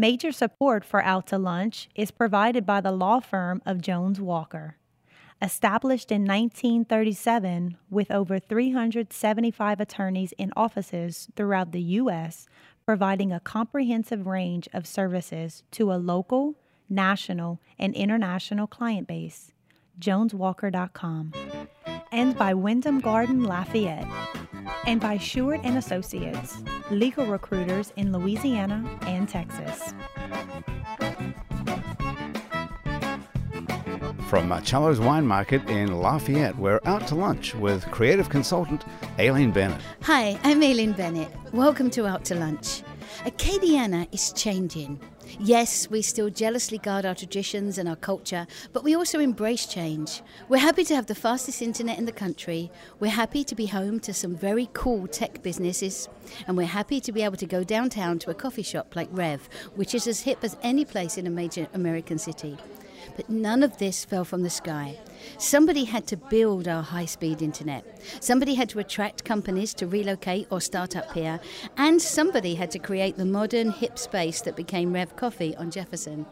Major support for Out to Lunch is provided by the law firm of Jones Walker. Established in 1937 with over 375 attorneys in offices throughout the U.S., providing a comprehensive range of services to a local, national, and international client base. JonesWalker.com. And by Wyndham Garden Lafayette. And by Sheward and Associates, legal recruiters in Louisiana and Texas. From Marcello's Wine Market in Lafayette, we're out to lunch with creative consultant Aileen Bennett. Hi, I'm Aileen Bennett. Welcome to Out to Lunch. Acadiana is changing. Yes, we still jealously guard our traditions and our culture, but we also embrace change. We're happy to have the fastest internet in the country. We're happy to be home to some very cool tech businesses. And we're happy to be able to go downtown to a coffee shop like Reve, which is as hip as any place in a major American city. But none of this fell from the sky. Somebody had to build our high speed internet. Somebody had to attract companies to relocate or start up here. And somebody had to create the modern, hip space that became Reve Coffee on Jefferson.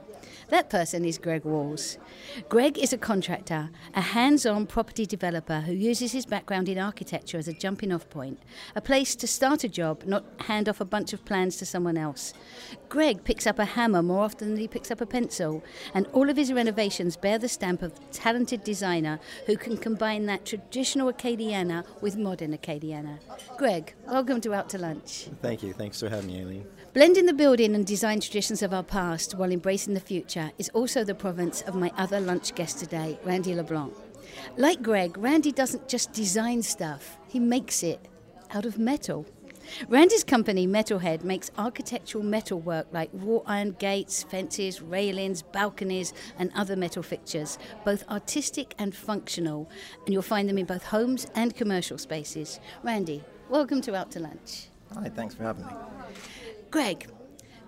That person is Greg Walls. Greg is a contractor, a hands on property developer who uses his background in architecture as a jumping off point, a place to start a job, not hand off a bunch of plans to someone else. Greg picks up a hammer more often than he picks up a pencil, and all of his renovations bear the stamp of talented designer who can combine that traditional Acadiana with modern Acadiana. Greg, welcome to Out to Lunch. Thank you. Thanks for having me, Aileen. Blending the building and design traditions of our past while embracing the future is also the province of my other lunch guest today, Randy LeBlanc. Like Greg, Randy doesn't just design stuff, he makes it out of metal. Randy's company, Metalhead, makes architectural metalwork like wrought iron gates, fences, railings, balconies, and other metal fixtures, both artistic and functional, and you'll find them in both homes and commercial spaces. Randy, welcome to Out to Lunch. Hi, thanks for having me. Greg,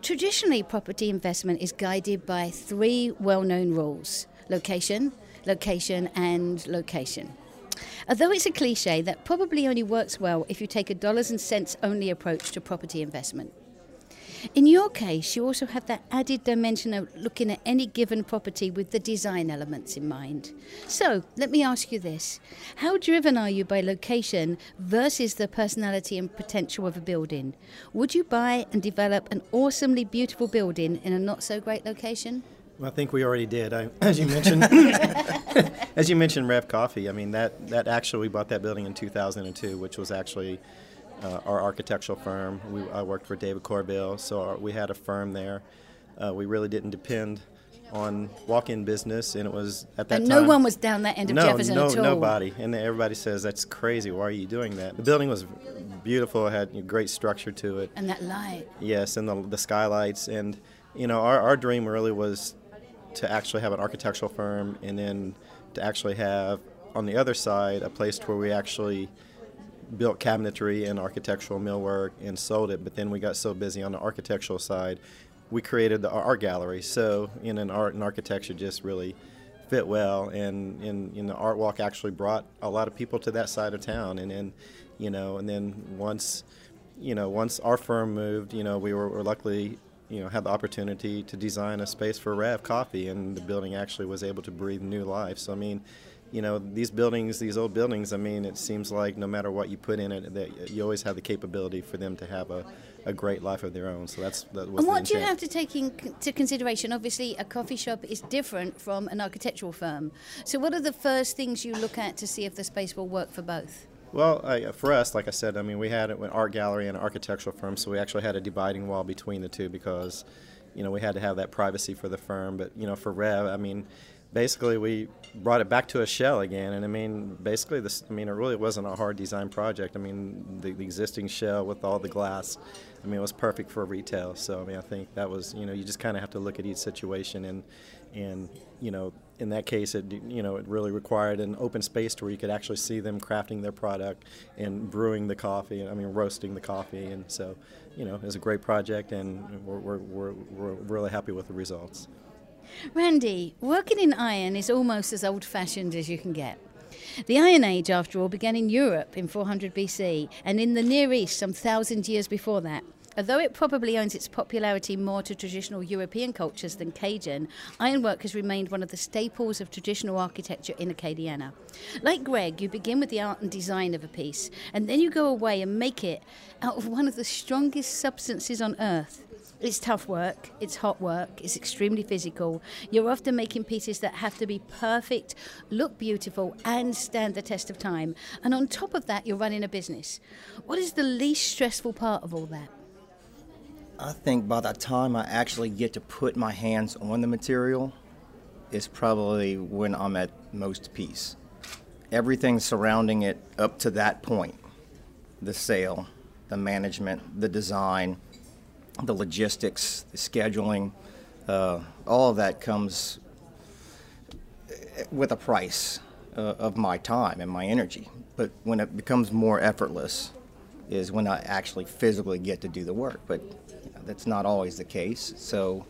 traditionally property investment is guided by three well known rules location, location, and location. Although it's a cliche, that probably only works well if you take a dollars and cents only approach to property investment. In your case, you also have that added dimension of looking at any given property with the design elements in mind. So, let me ask you this How driven are you by location versus the personality and potential of a building? Would you buy and develop an awesomely beautiful building in a not so great location? Well, I think we already did. I, as you mentioned, as you mentioned, Reve Coffee. I mean that that actually we bought that building in 2002, which was actually uh, our architectural firm. We, I worked for David Corbill, so our, we had a firm there. Uh, we really didn't depend on walk-in business, and it was at that and time. no one was down that end of no, Jefferson no, at all. nobody, and everybody says that's crazy. Why are you doing that? The building was beautiful. It had great structure to it. And that light. Yes, and the, the skylights, and you know, our, our dream really was to actually have an architectural firm, and then to actually have on the other side a place where we actually built cabinetry and architectural millwork and sold it. But then we got so busy on the architectural side, we created the art gallery. So in an art and architecture just really fit well, and in the art walk actually brought a lot of people to that side of town. And then, you know, and then once, you know, once our firm moved, you know, we were, were luckily. You know, had the opportunity to design a space for Reve Coffee, and the building actually was able to breathe new life. So, I mean, you know these buildings these old buildings i mean it seems like no matter what you put in it that you always have the capability for them to have a, a great life of their own so that's that was And what do you have to take into consideration? Obviously, a coffee shop is different from an architectural firm. So, what are the first things you look at to see if the space will work for both? Well, I, for us, like I said, I mean, we had an art gallery and an architectural firm, so we actually had a dividing wall between the two because, you know, we had to have that privacy for the firm. But you know, for Reve, I mean, basically we brought it back to a shell again, and I mean, basically this, I mean, it really wasn't a hard design project. I mean, the, the existing shell with all the glass, I mean, it was perfect for retail. So I mean, I think that was, you know, you just kind of have to look at each situation and, and you know, in that case, it you know it really required an open space to where you could actually see them crafting their product and brewing the coffee. I mean, roasting the coffee, and so you know it was a great project, and we're we're, we're, we're really happy with the results. Randy, working in iron is almost as old fashioned as you can get. The Iron Age, after all, began in Europe in 400 BC and in the Near East some thousand years before that. Although it probably owes its popularity more to traditional European cultures than Cajun, ironwork has remained one of the staples of traditional architecture in Acadiana. Like Greg, you begin with the art and design of a piece, and then you go away and make it out of one of the strongest substances on earth. It's tough work, it's hot work, it's extremely physical. You're often making pieces that have to be perfect, look beautiful, and stand the test of time. And on top of that, you're running a business. What is the least stressful part of all that? I think by the time I actually get to put my hands on the material it's probably when I'm at most peace. Everything surrounding it up to that point the sale, the management, the design, the logistics, the scheduling, uh, all of that comes with a price uh, of my time and my energy. But when it becomes more effortless, is when I actually physically get to do the work. But you know, that's not always the case. So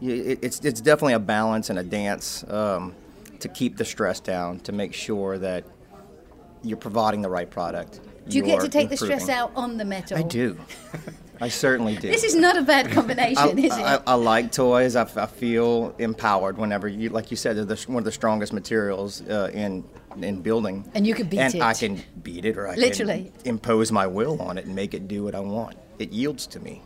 it, it's it's definitely a balance and a dance um, to keep the stress down, to make sure that you're providing the right product. Do you get to take improving. the stress out on the metal? I do. I certainly do. This is not a bad combination, I, is it? I, I like toys. I, f- I feel empowered whenever you, like you said, they're the, one of the strongest materials uh, in in building. And you can beat and it. I can beat it, or I Literally. can impose my will on it and make it do what I want. It yields to me.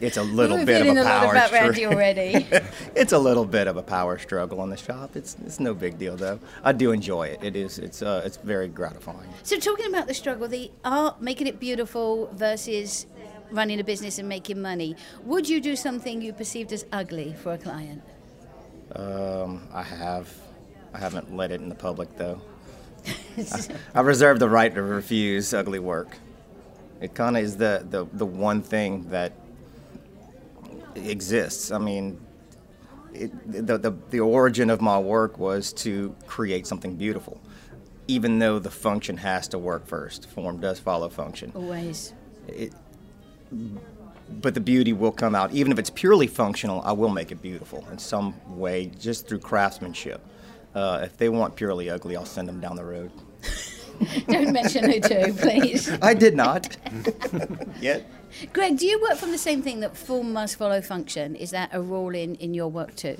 It's a little bit of a a lot power about struggle. Randy already. it's a little bit of a power struggle in the shop. It's it's no big deal though. I do enjoy it. It is it's uh, it's very gratifying. so, talking about the struggle, the art, making it beautiful versus running a business and making money, would you do something you perceived as ugly for a client? Um, I have. I haven't let it in the public though. I reserve the right to refuse ugly work. It kind of is the, the, the one thing that exists. I mean, it, the, the, the origin of my work was to create something beautiful, even though the function has to work first. Form does follow function. Always. It, but the beauty will come out. Even if it's purely functional, I will make it beautiful in some way, just through craftsmanship. Uh, if they want purely ugly, I'll send them down the road. Don't mention who to, please. I did not. Yet. Greg, do you work from the same thing that form must follow function? Is that a rule in, in your work too?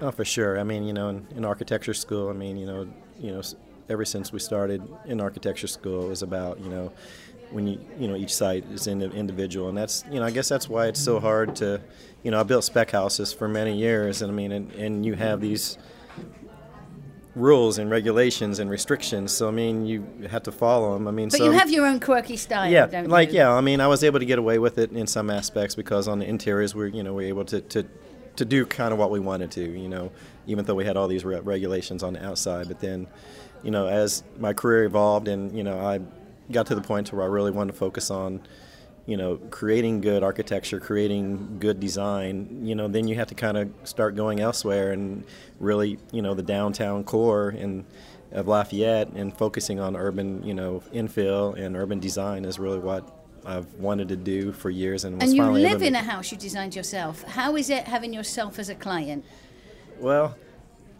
Oh, for sure. I mean, you know, in, in architecture school, I mean, you know, you know, ever since we started in architecture school, it was about, you know, when you, you know, each site is in individual, and that's, you know, I guess that's why it's so hard to, you know, I built spec houses for many years, and I mean, and, and you have these rules and regulations and restrictions, so I mean, you have to follow them. I mean, But so you have your own quirky style, yeah, don't like you? yeah. I mean, I was able to get away with it in some aspects because on the interiors, we're you know we're able to to, to do kind of what we wanted to. You know, even though we had all these re- regulations on the outside, but then, you know, as my career evolved and you know I got to the point where I really wanted to focus on. You know, creating good architecture, creating good design. You know, then you have to kind of start going elsewhere and really, you know, the downtown core and of Lafayette and focusing on urban, you know, infill and urban design is really what I've wanted to do for years. And, was And you finally live in a house you designed yourself. How is it having yourself as a client? Well,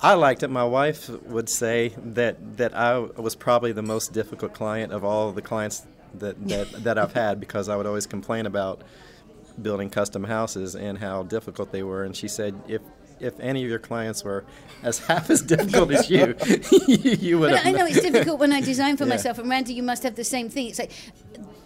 I liked it. My wife would say that that I was probably the most difficult client of all the clients that that, that I've had because I would always complain about building custom houses and how difficult they were. And she said, if if any of your clients were as half as difficult as you, you would But have. I know it's difficult when I design for Yeah. myself, and Randy, you must have the same thing. It's like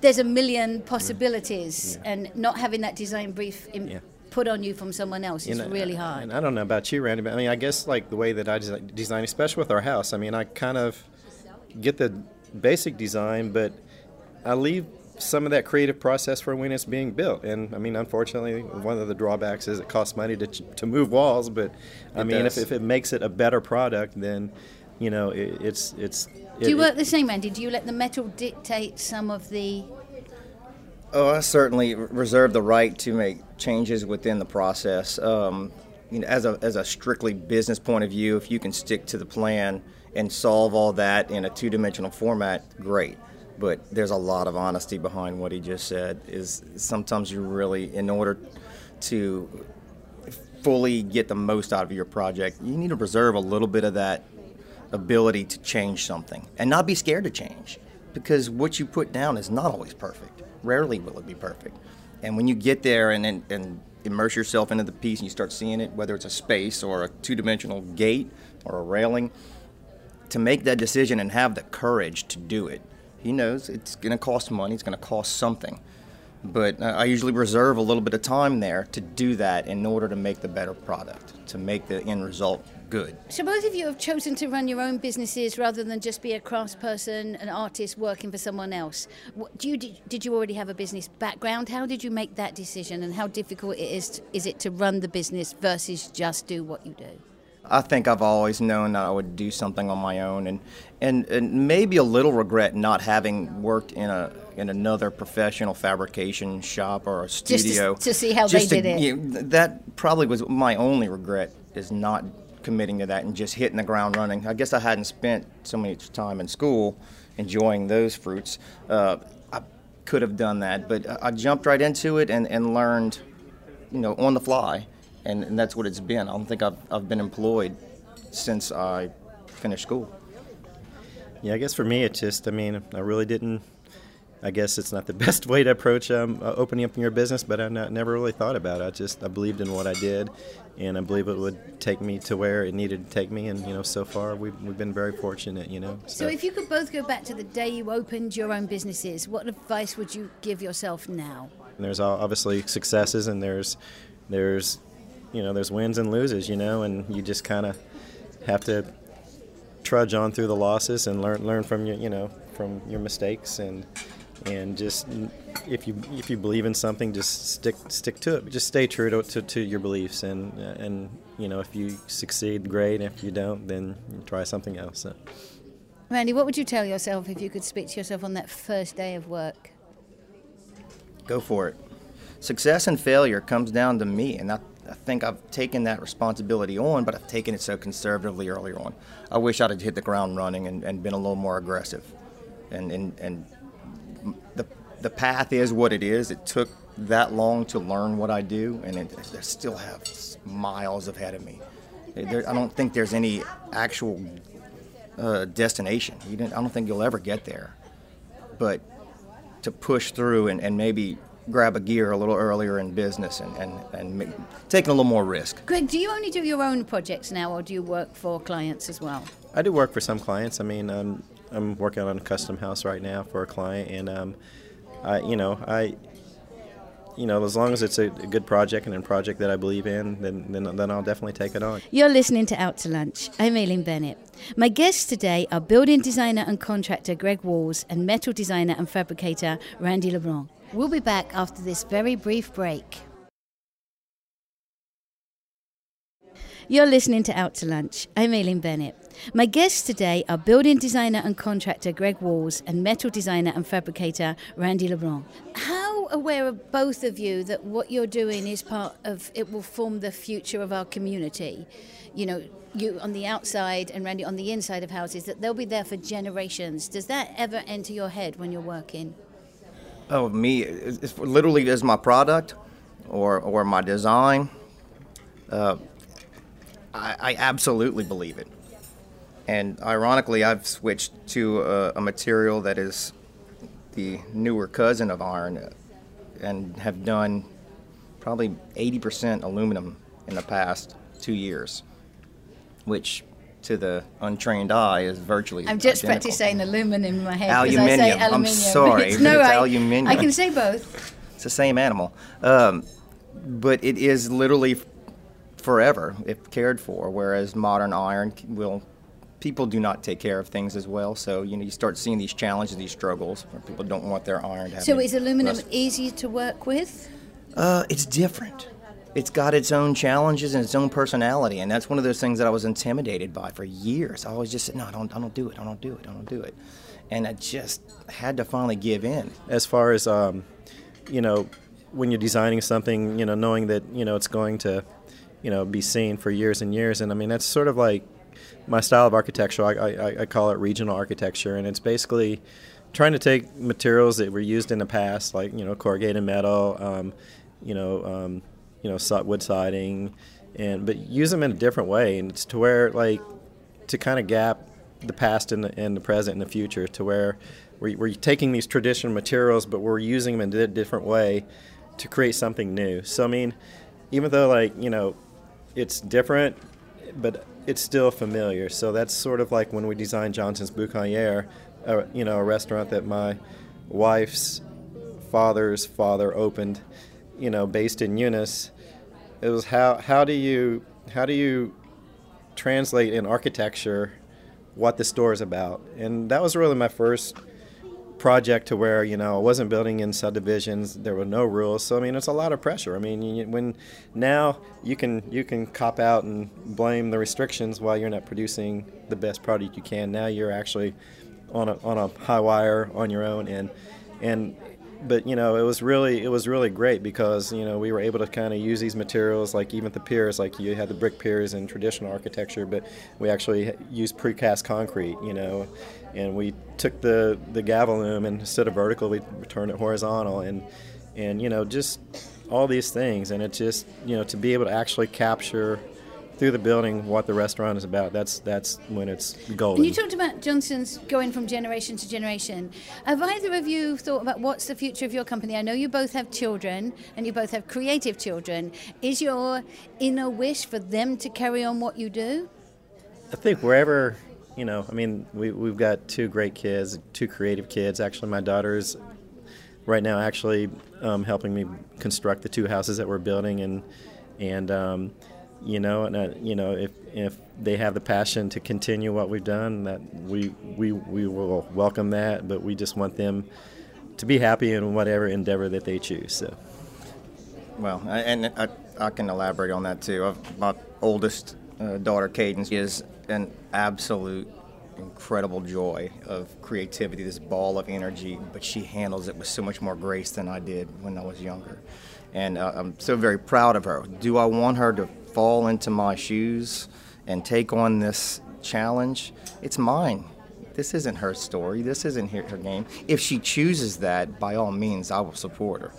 there's a million possibilities, and not having that design brief in, Yeah. put on you from someone else is really hard. And I don't know about you, Randy, but I mean, I guess like the way that I desi- design, especially with our house. I mean, I kind of get the basic design, but I leave some of that creative process for when it's being built. And I mean, unfortunately, one of the drawbacks is it costs money to to move walls. But I It mean, if, if it makes it a better product, then you know, it, it's it's. Do you it- work the same, Andy? Do you let the metal dictate some of the? Oh, I certainly reserve the right to make changes within the process. Um, you know, as a as a strictly business point of view, if you can stick to the plan and solve all that in a two-dimensional format, great. But there's a lot of honesty behind what he just said. Is sometimes you really, in order to fully get the most out of your project, you need to reserve a little bit of that ability to change something and not be scared to change because what you put down is not always perfect. Rarely will it be perfect. And when you get there and, and, and immerse yourself into the piece and you start seeing it, whether it's a space or a two dimensional gate or a railing, to make that decision and have the courage to do it. He knows it's going to cost money, it's going to cost something. But uh, I usually reserve a little bit of time there to do that in order to make the better product, to make the end result good. So both of you have chosen to run your own businesses rather than just be a craftsperson, an artist working for someone else. Do you did you already have a business background? How did you make that decision, and how difficult it is is it to run the business versus just do what you do? I think I've always known that I would do something on my own, and, and and maybe a little regret not having worked in a in another professional fabrication shop or a studio just to, to see how just they did to, it. You know, that probably was my only regret is not committing to that and just hitting the ground running. I guess I hadn't spent so much time in school enjoying those fruits. Uh, I could have done that, but I jumped right into it and, and learned, you know, on the fly and, and that's what it's been. I don't think I've, I've been employed since I finished school. Yeah, I guess for me, it just, I mean, I really didn't. I guess it's not the best way to approach um, uh, opening up your business, but I not, never really thought about it. I just I believed in what I did, and I believe it would take me to where it needed to take me. And you know, so far we've, we've been very fortunate. You know. So. so if you could both go back to the day you opened your own businesses, what advice would you give yourself now? And there's obviously successes, and there's there's you know, there's wins and loses, you know, and you just kind of have to trudge on through the losses and learn learn from your, you know, from your mistakes and and just if you if you believe in something, just stick stick to it. Just stay true to, to, to your beliefs, and and you know if you succeed, great. If you don't, then try something else. So. Randy, what would you tell yourself if you could speak to yourself on that first day of work? Go for it. Success and failure comes down to me, and that I think I've taken that responsibility on, but I've taken it so conservatively earlier on. I wish I'd have hit the ground running and, and been a little more aggressive. And, and, and the, the path is what it is. It took that long to learn what I do, and it, I still have miles ahead of me. There, I don't think there's any actual uh, destination. I don't think you'll ever get there. But to push through and, and maybe grab a gear a little earlier in business and, and, and make, taking a little more risk. Greg, do you only do your own projects now or do you work for clients as well? I do work for some clients. I mean, um, I'm working on a custom house right now for a client, and um, I, you know, I, you know, as long as it's a, a, good project and a project that I believe in, then, then then I'll definitely take it on. You're listening to Out to Lunch. I'm Aileen Bennett. My guests today are building designer and contractor Greg Walls and metal designer and fabricator Randy LeBlanc. We'll be back after this very brief break. You're listening to Out to Lunch. I'm Aileen Bennett. My guests today are building designer and contractor Greg Walls and metal designer and fabricator Randy LeBlanc. How aware are both of you that what you're doing is part of it will form the future of our community? You know, you on the outside and Randy on the inside of houses, that they'll be there for generations. Does that ever enter your head when you're working? Oh, me, it's literally as my product or, or my design. Uh, I, I, absolutely believe it. And ironically, I've switched to a, a, material that is the newer cousin of iron and have done probably 80% aluminum in the past two years, which to the untrained eye is virtually. I'm just practicing saying aluminum in my head. Aluminium. I say aluminium. I'm sorry, it's, no, it's I, aluminium. I can say both. It's the same animal, um, but it is literally forever if cared for. Whereas modern iron will. People do not take care of things as well, so you know you start seeing these challenges, these struggles, where people don't want their iron. To so is aluminum rust. easy to work with? Uh, it's different it's got its own challenges and its own personality, and that's one of those things that I was intimidated by for years. I always just said, "No, I don't, I don't do it. I don't do it. I don't do it," and I just had to finally give in. As far as um, you know, when you're designing something, you know, knowing that you know it's going to, you know, be seen for years and years, and I mean that's sort of like my style of architecture. I, I, I call it regional architecture, and it's basically trying to take materials that were used in the past, like you know corrugated metal, um, you know um, you know wood siding, and but use them in a different way, and it's to where like to kind of gap the past and the, and the present and the future to where we're, we're taking these traditional materials, but we're using them in a different way to create something new. So I mean, even though like you know, it's different, but it's still familiar. So that's sort of like when we designed Johnson's Boucanière, uh, you know, a restaurant that my wife's father's father opened, you know, based in Eunice. It was how how do you how do you translate in architecture what the store is about, and that was really my first project to where you know I wasn't building in subdivisions. There were no rules, so I mean it's a lot of pressure. I mean you, when now you can you can cop out and blame the restrictions while you're not producing the best product you can. Now you're actually on a on a high wire on your own and and but you know it was really it was really great because you know we were able to kind of use these materials like even the piers like you had the brick piers in traditional architecture but we actually used precast concrete you know and we took the the Galvalume and instead of vertical we turned it horizontal and and you know just all these things and it just you know to be able to actually capture through the building what the restaurant is about. That's that's when it's golden. And you talked about Johnson's going from generation to generation. Have either of you thought about what's the future of your company? I know you both have children and you both have creative children. Is your inner wish for them to carry on what you do? I think wherever you know, I mean, we, we've got two great kids, two creative kids. Actually, my daughter's right now actually um, helping me construct the two houses that we're building, and and um, you know, and uh, you know, if if they have the passion to continue what we've done, that we we we will welcome that. But we just want them to be happy in whatever endeavor that they choose. So. Well, and I, I can elaborate on that too. My oldest uh, daughter, Cadence, is an absolute incredible joy of creativity, this ball of energy, but she handles it with so much more grace than I did when I was younger. And uh, I'm so very proud of her. Do I want her to fall into my shoes and take on this challenge, it's mine. This isn't her story. This isn't her, her game. If she chooses that, by all means, I will support her.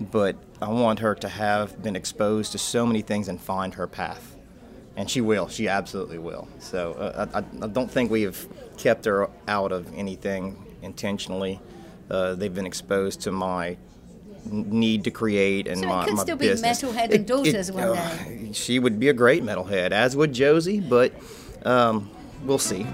But I want her to have been exposed to so many things and find her path. And she will. She absolutely will. So uh, I, I, don't think we have kept her out of anything intentionally. Uh, they've been exposed to my need to create and so my, it could my still business. be metalhead and daughters it, one uh, day. She would be a great metalhead, as would Josie, but um, we'll see.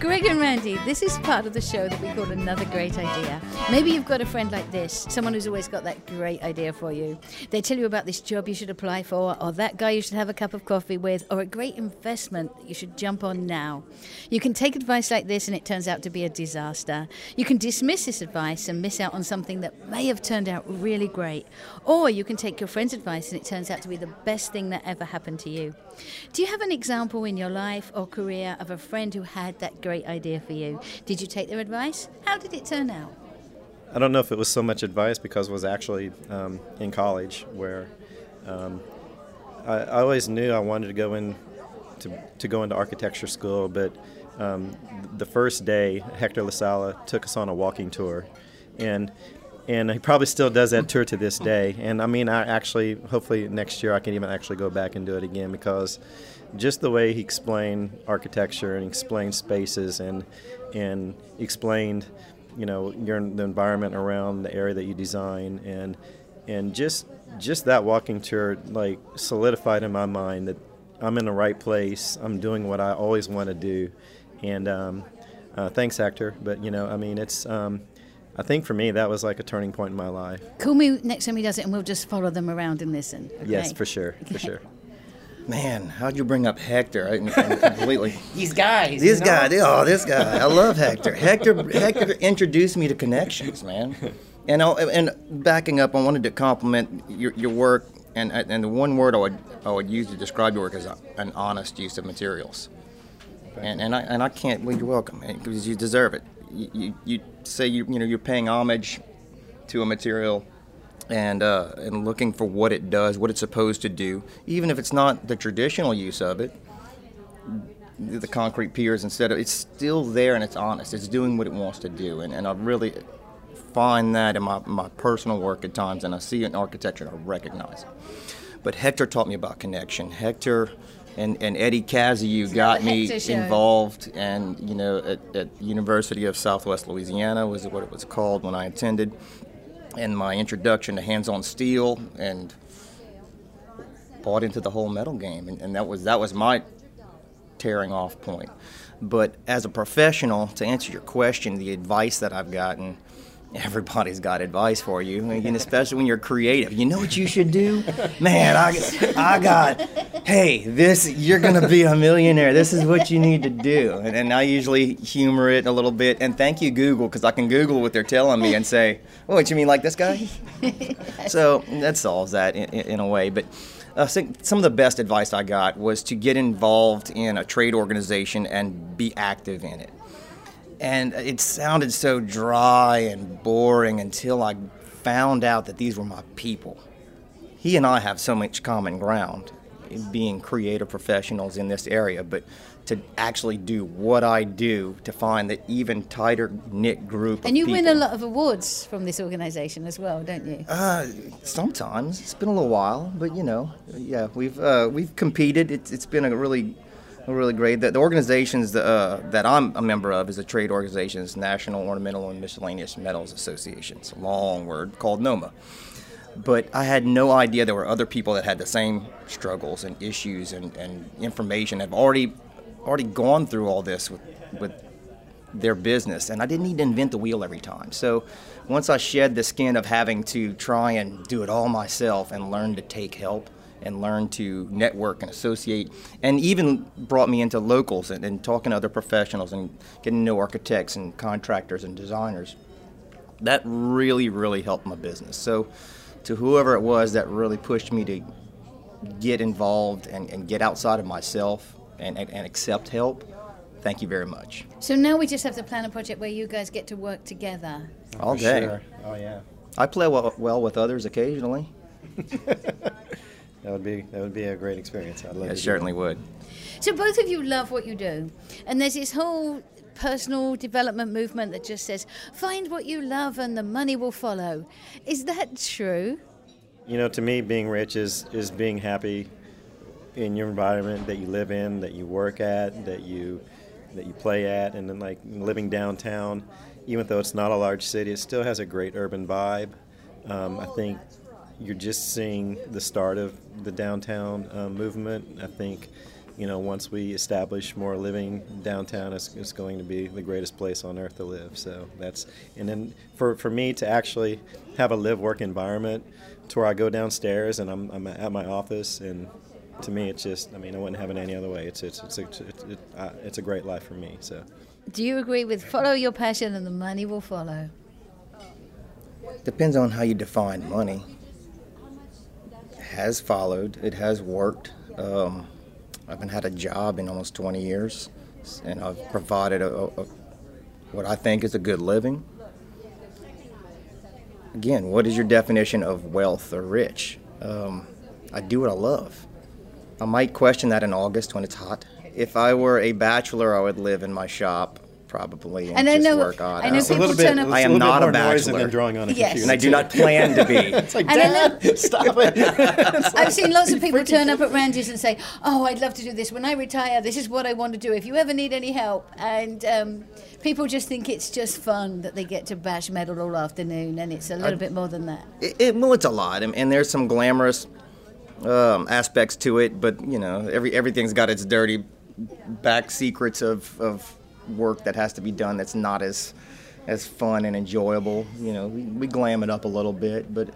Greg and Randy, this is part of the show that we call Another Great Idea. Maybe you've got a friend like this, someone who's always got that great idea for you. They tell you about this job you should apply for, or that guy you should have a cup of coffee with, or a great investment that you should jump on now. You can take advice like this and it turns out to be a disaster. You can dismiss this advice and miss out on something that may have turned out really great. Or you can take your friend's advice and it turns out to be the best thing that ever happened to you. Do you have an example in your life or career of a friend who had that great idea for you? Did you take their advice? How did it turn out? I don't know if it was so much advice because it was actually um, in college where um, I, I, always knew I wanted to go in to, to go into architecture school, but um, the first day Hector LaSala took us on a walking tour, and and he probably still does that tour to this day. And I mean, I actually, hopefully next year I can even actually go back and do it again because just the way he explained architecture and explained spaces and and explained, you know, your the environment around the area that you design and and just just that walking tour like solidified in my mind that I'm in the right place. I'm doing what I always want to do, and um, uh, thanks, Hector. But you know, I mean, it's um, I think for me that was like a turning point in my life. Call me next time he does it, and we'll just follow them around and listen. Okay? Yes, for sure, for sure. Man, how'd you bring up Hector? I, completely. These guys. This guy. Oh, this guy. I love Hector. Hector. Hector introduced me to connections, man. And I, and backing up, I wanted to compliment your, your work, and and the one word I would I would use to describe your work is uh, an honest use of materials. And, and I and I can't. Well, you're welcome, because you deserve it you, you, say you you know you're paying homage to a material and uh, and looking for what it does, what it's supposed to do, even if it's not the traditional use of it. The concrete piers instead of it's still there and it's honest. It's doing what it wants to do, and, and I really find that in my, my personal work at times, and I see it in architecture and I recognize it. But Hector taught me about connection. Hector and, and Eddie Cazayoux got me involved, and you know, at, at University of Southwest Louisiana was what it was called when I attended. and my introduction to hands-on steel and bought into the whole metal game and, and that was that was my tearing off point but as a professional to answer your question the advice that i've gotten everybody's got advice for you, and especially when you're creative. You know what you should do, man. I, I got, hey, this you're gonna be a millionaire. This is what you need to do, and, and I usually humor it a little bit. And thank you, Google, because I can Google what they're telling me and say, oh, what you mean like this guy? so that solves that in, in a way, but. Uh, some of the best advice I got was to get involved in a trade organization and be active in it and it sounded so dry and boring until I found out that these were my people. He and I have so much common ground being creative professionals in this area, but to actually do what I do to find the even tighter knit group. And you people. win a lot of awards from this organisation as well, don't you? Uh, sometimes it's been a little while, but you know, yeah, we've uh, we've competed. It's it's been a really really great. The, the organizations that, uh, that I'm a member of is a trade organization, it's National Ornamental and Miscellaneous Metals Association. It's a long word called NOMMA. But I had no idea there were other people that had the same struggles and issues and, and information have already already gone through all this with, with their business, and I didn't need to invent the wheel every time. So once I shed the skin of having to try and do it all myself and learn to take help, and learn to network and associate, and even brought me into locals and, and talking to other professionals and getting to know architects and contractors and designers. That really, really helped my business. So, to whoever it was that really pushed me to get involved and, and get outside of myself and, and, and accept help, thank you very much. So now we just have to plan a project where you guys get to work together. All day. Sure. Oh yeah. I play well, well with others occasionally. That would be that would be a great experience. I'd love It to certainly would. So both of you love what you do, and there's this whole personal development movement that just says find what you love and the money will follow. Is that true? You know, to me, being rich is is being happy in your environment that you live in, that you work at, that you that you play at, and then like living downtown. Even though it's not a large city, it still has a great urban vibe. Um, I think you're just seeing the start of the downtown uh, movement. I think, you know, once we establish more living downtown, it's, it's, going to be the greatest place on earth to live. So that's, and then for, for me to actually have a live work environment to where I go downstairs and I'm, I'm at my office and to me it's just, I mean, I wouldn't have it any other way. It's, it's, it's, it's, it's, it, uh, it's a great life for me. So. Do you agree with follow your passion and the money will follow? Depends on how you define money has followed. It has worked. Um, I haven't had a job in almost 20 years, and I've provided a, a, what I think is a good living. Again, what is your definition of wealth or rich? Um, I do what I love. I might question that in August when it's hot. If I were a bachelor, I would live in my shop probably and, and I just know, work on I know it. people turn up. I am not a bachelor. And drawing on a Yes. computer. And I do not plan to be. It's like, And I know- Dad, stop it. I've seen lots of people turn up at Randy's and say, "Oh, I'd love to do this when I retire. This is what I want to do. If you ever need any help," and um, people just think it's just fun that they get to bash metal all afternoon, and it's a little bit more than that. It, it, well, it's a lot, and, and there's some glamorous um, aspects to it, but you know, every everything's got its dirty back secrets of, of work that has to be done that's not as as fun and enjoyable. You know, we, we glam it up a little bit, but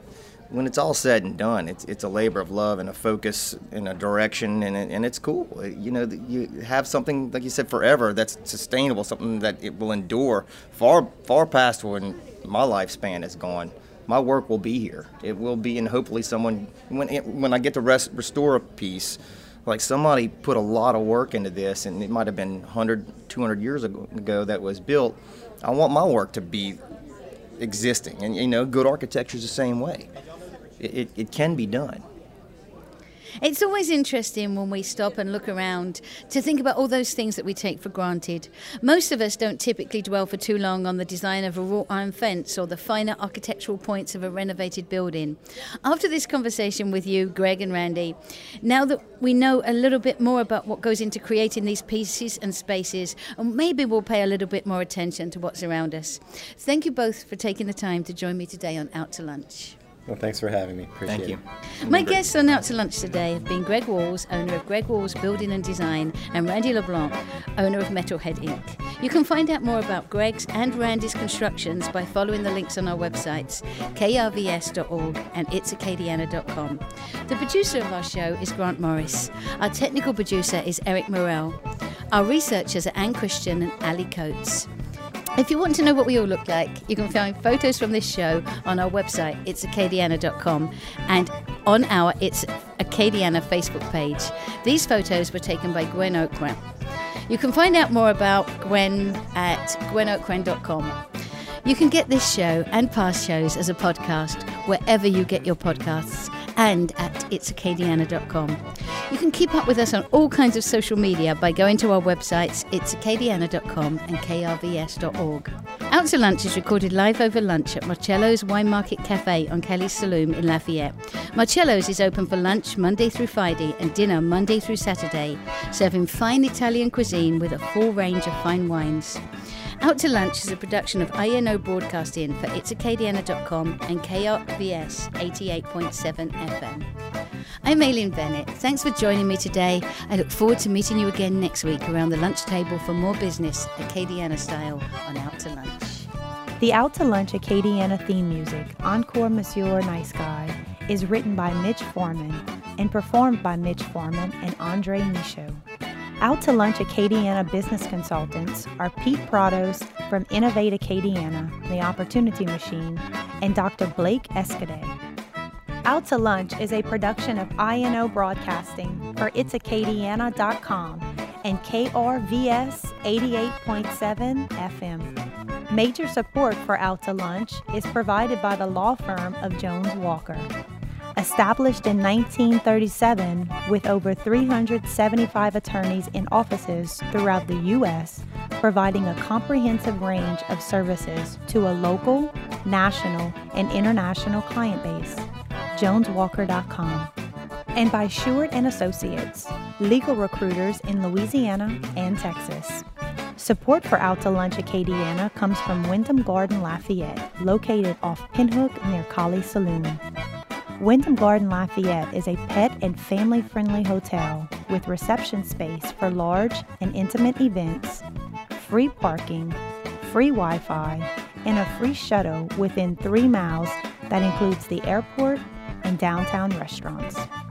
when it's all said and done, it's it's a labor of love and a focus and a direction, and and it's cool. You know, you have something like you said forever that's sustainable, something that it will endure far far past when my lifespan is gone. My work will be here. It will be, and hopefully, someone when it, when I get to rest, restore a piece like somebody put a lot of work into this and it might have been 100 200 years ago that was built. I want my work to be existing and you know good architecture is the same way. It, it, it can be done It's always interesting when we stop and look around to think about all those things that we take for granted. Most of us don't typically dwell for too long on the design of a wrought iron fence or the finer architectural points of a renovated building. After this conversation with you, Greg and Randy, now that we know a little bit more about what goes into creating these pieces and spaces, maybe we'll pay a little bit more attention to what's around us. Thank you both for taking the time to join me today on Out to Lunch. Well, thanks for having me. Appreciate Thank you. it. My guests on Out to Lunch today have been Greg Walls, owner of Greg Walls Building and Design, and Randy LeBlanc, owner of Metalhead Inc. You can find out more about Greg's and Randy's constructions by following the links on our websites, krvs.org and itsacadiana.com. The producer of our show is Grant Morris. Our technical producer is Eric Morell. Our researchers are Anne Christian and Ali Coates. If you want to know what we all look like, you can find photos from this show on our website, itsacadiana.com, and on our It's Acadiana Facebook page. These photos were taken by Gwen Okran. You can find out more about Gwen at gwenokran.com. You can get this show and past shows as a podcast wherever you get your podcasts and at itsacadiana.com. You can keep up with us on all kinds of social media by going to our websites, itsacadiana.com and krvs.org. Out to Lunch is recorded live over lunch at Marcello's Wine Market Cafe on Kaliste Saloom in Lafayette. Marcello's is open for lunch Monday through Friday and dinner Monday through Saturday, serving fine Italian cuisine with a full range of fine wines. Out to Lunch is a production of INO Broadcasting for itsacadiana.com and KRVS 88.7 FM. I'm Aileen Bennett. Thanks for joining me today. I look forward to meeting you again next week around the lunch table for more business, Acadiana style, on Out to Lunch. The Out to Lunch Acadiana theme music, Encore Monsieur Nice Guy, is written by Mitch Foreman and performed by Mitch Foreman and Andre Michaud. Out to Lunch Acadiana business consultants are Pete Prados from Innovate Acadiana, The Opportunity Machine, and Dr. Blake Escudier. Out to Lunch is a production of INO Broadcasting for itsacadiana.com and KRVS 88.7 FM. Major support for Out to Lunch is provided by the law firm of Jones Walker. Established in 1937 with over 375 attorneys in offices throughout the U.S., providing a comprehensive range of services to a local, national, and international client base. JonesWalker.com. And by Sheward and Associates, legal recruiters in Louisiana and Texas. Support for Out to Lunch Acadiana comes from Wyndham Garden Lafayette, located off Pinhook near Kaliste Saloom. Wyndham Garden Lafayette is a pet and family friendly hotel with reception space for large and intimate events, free parking, free Wi Fi, and a free shuttle within three miles that includes the airport and downtown restaurants.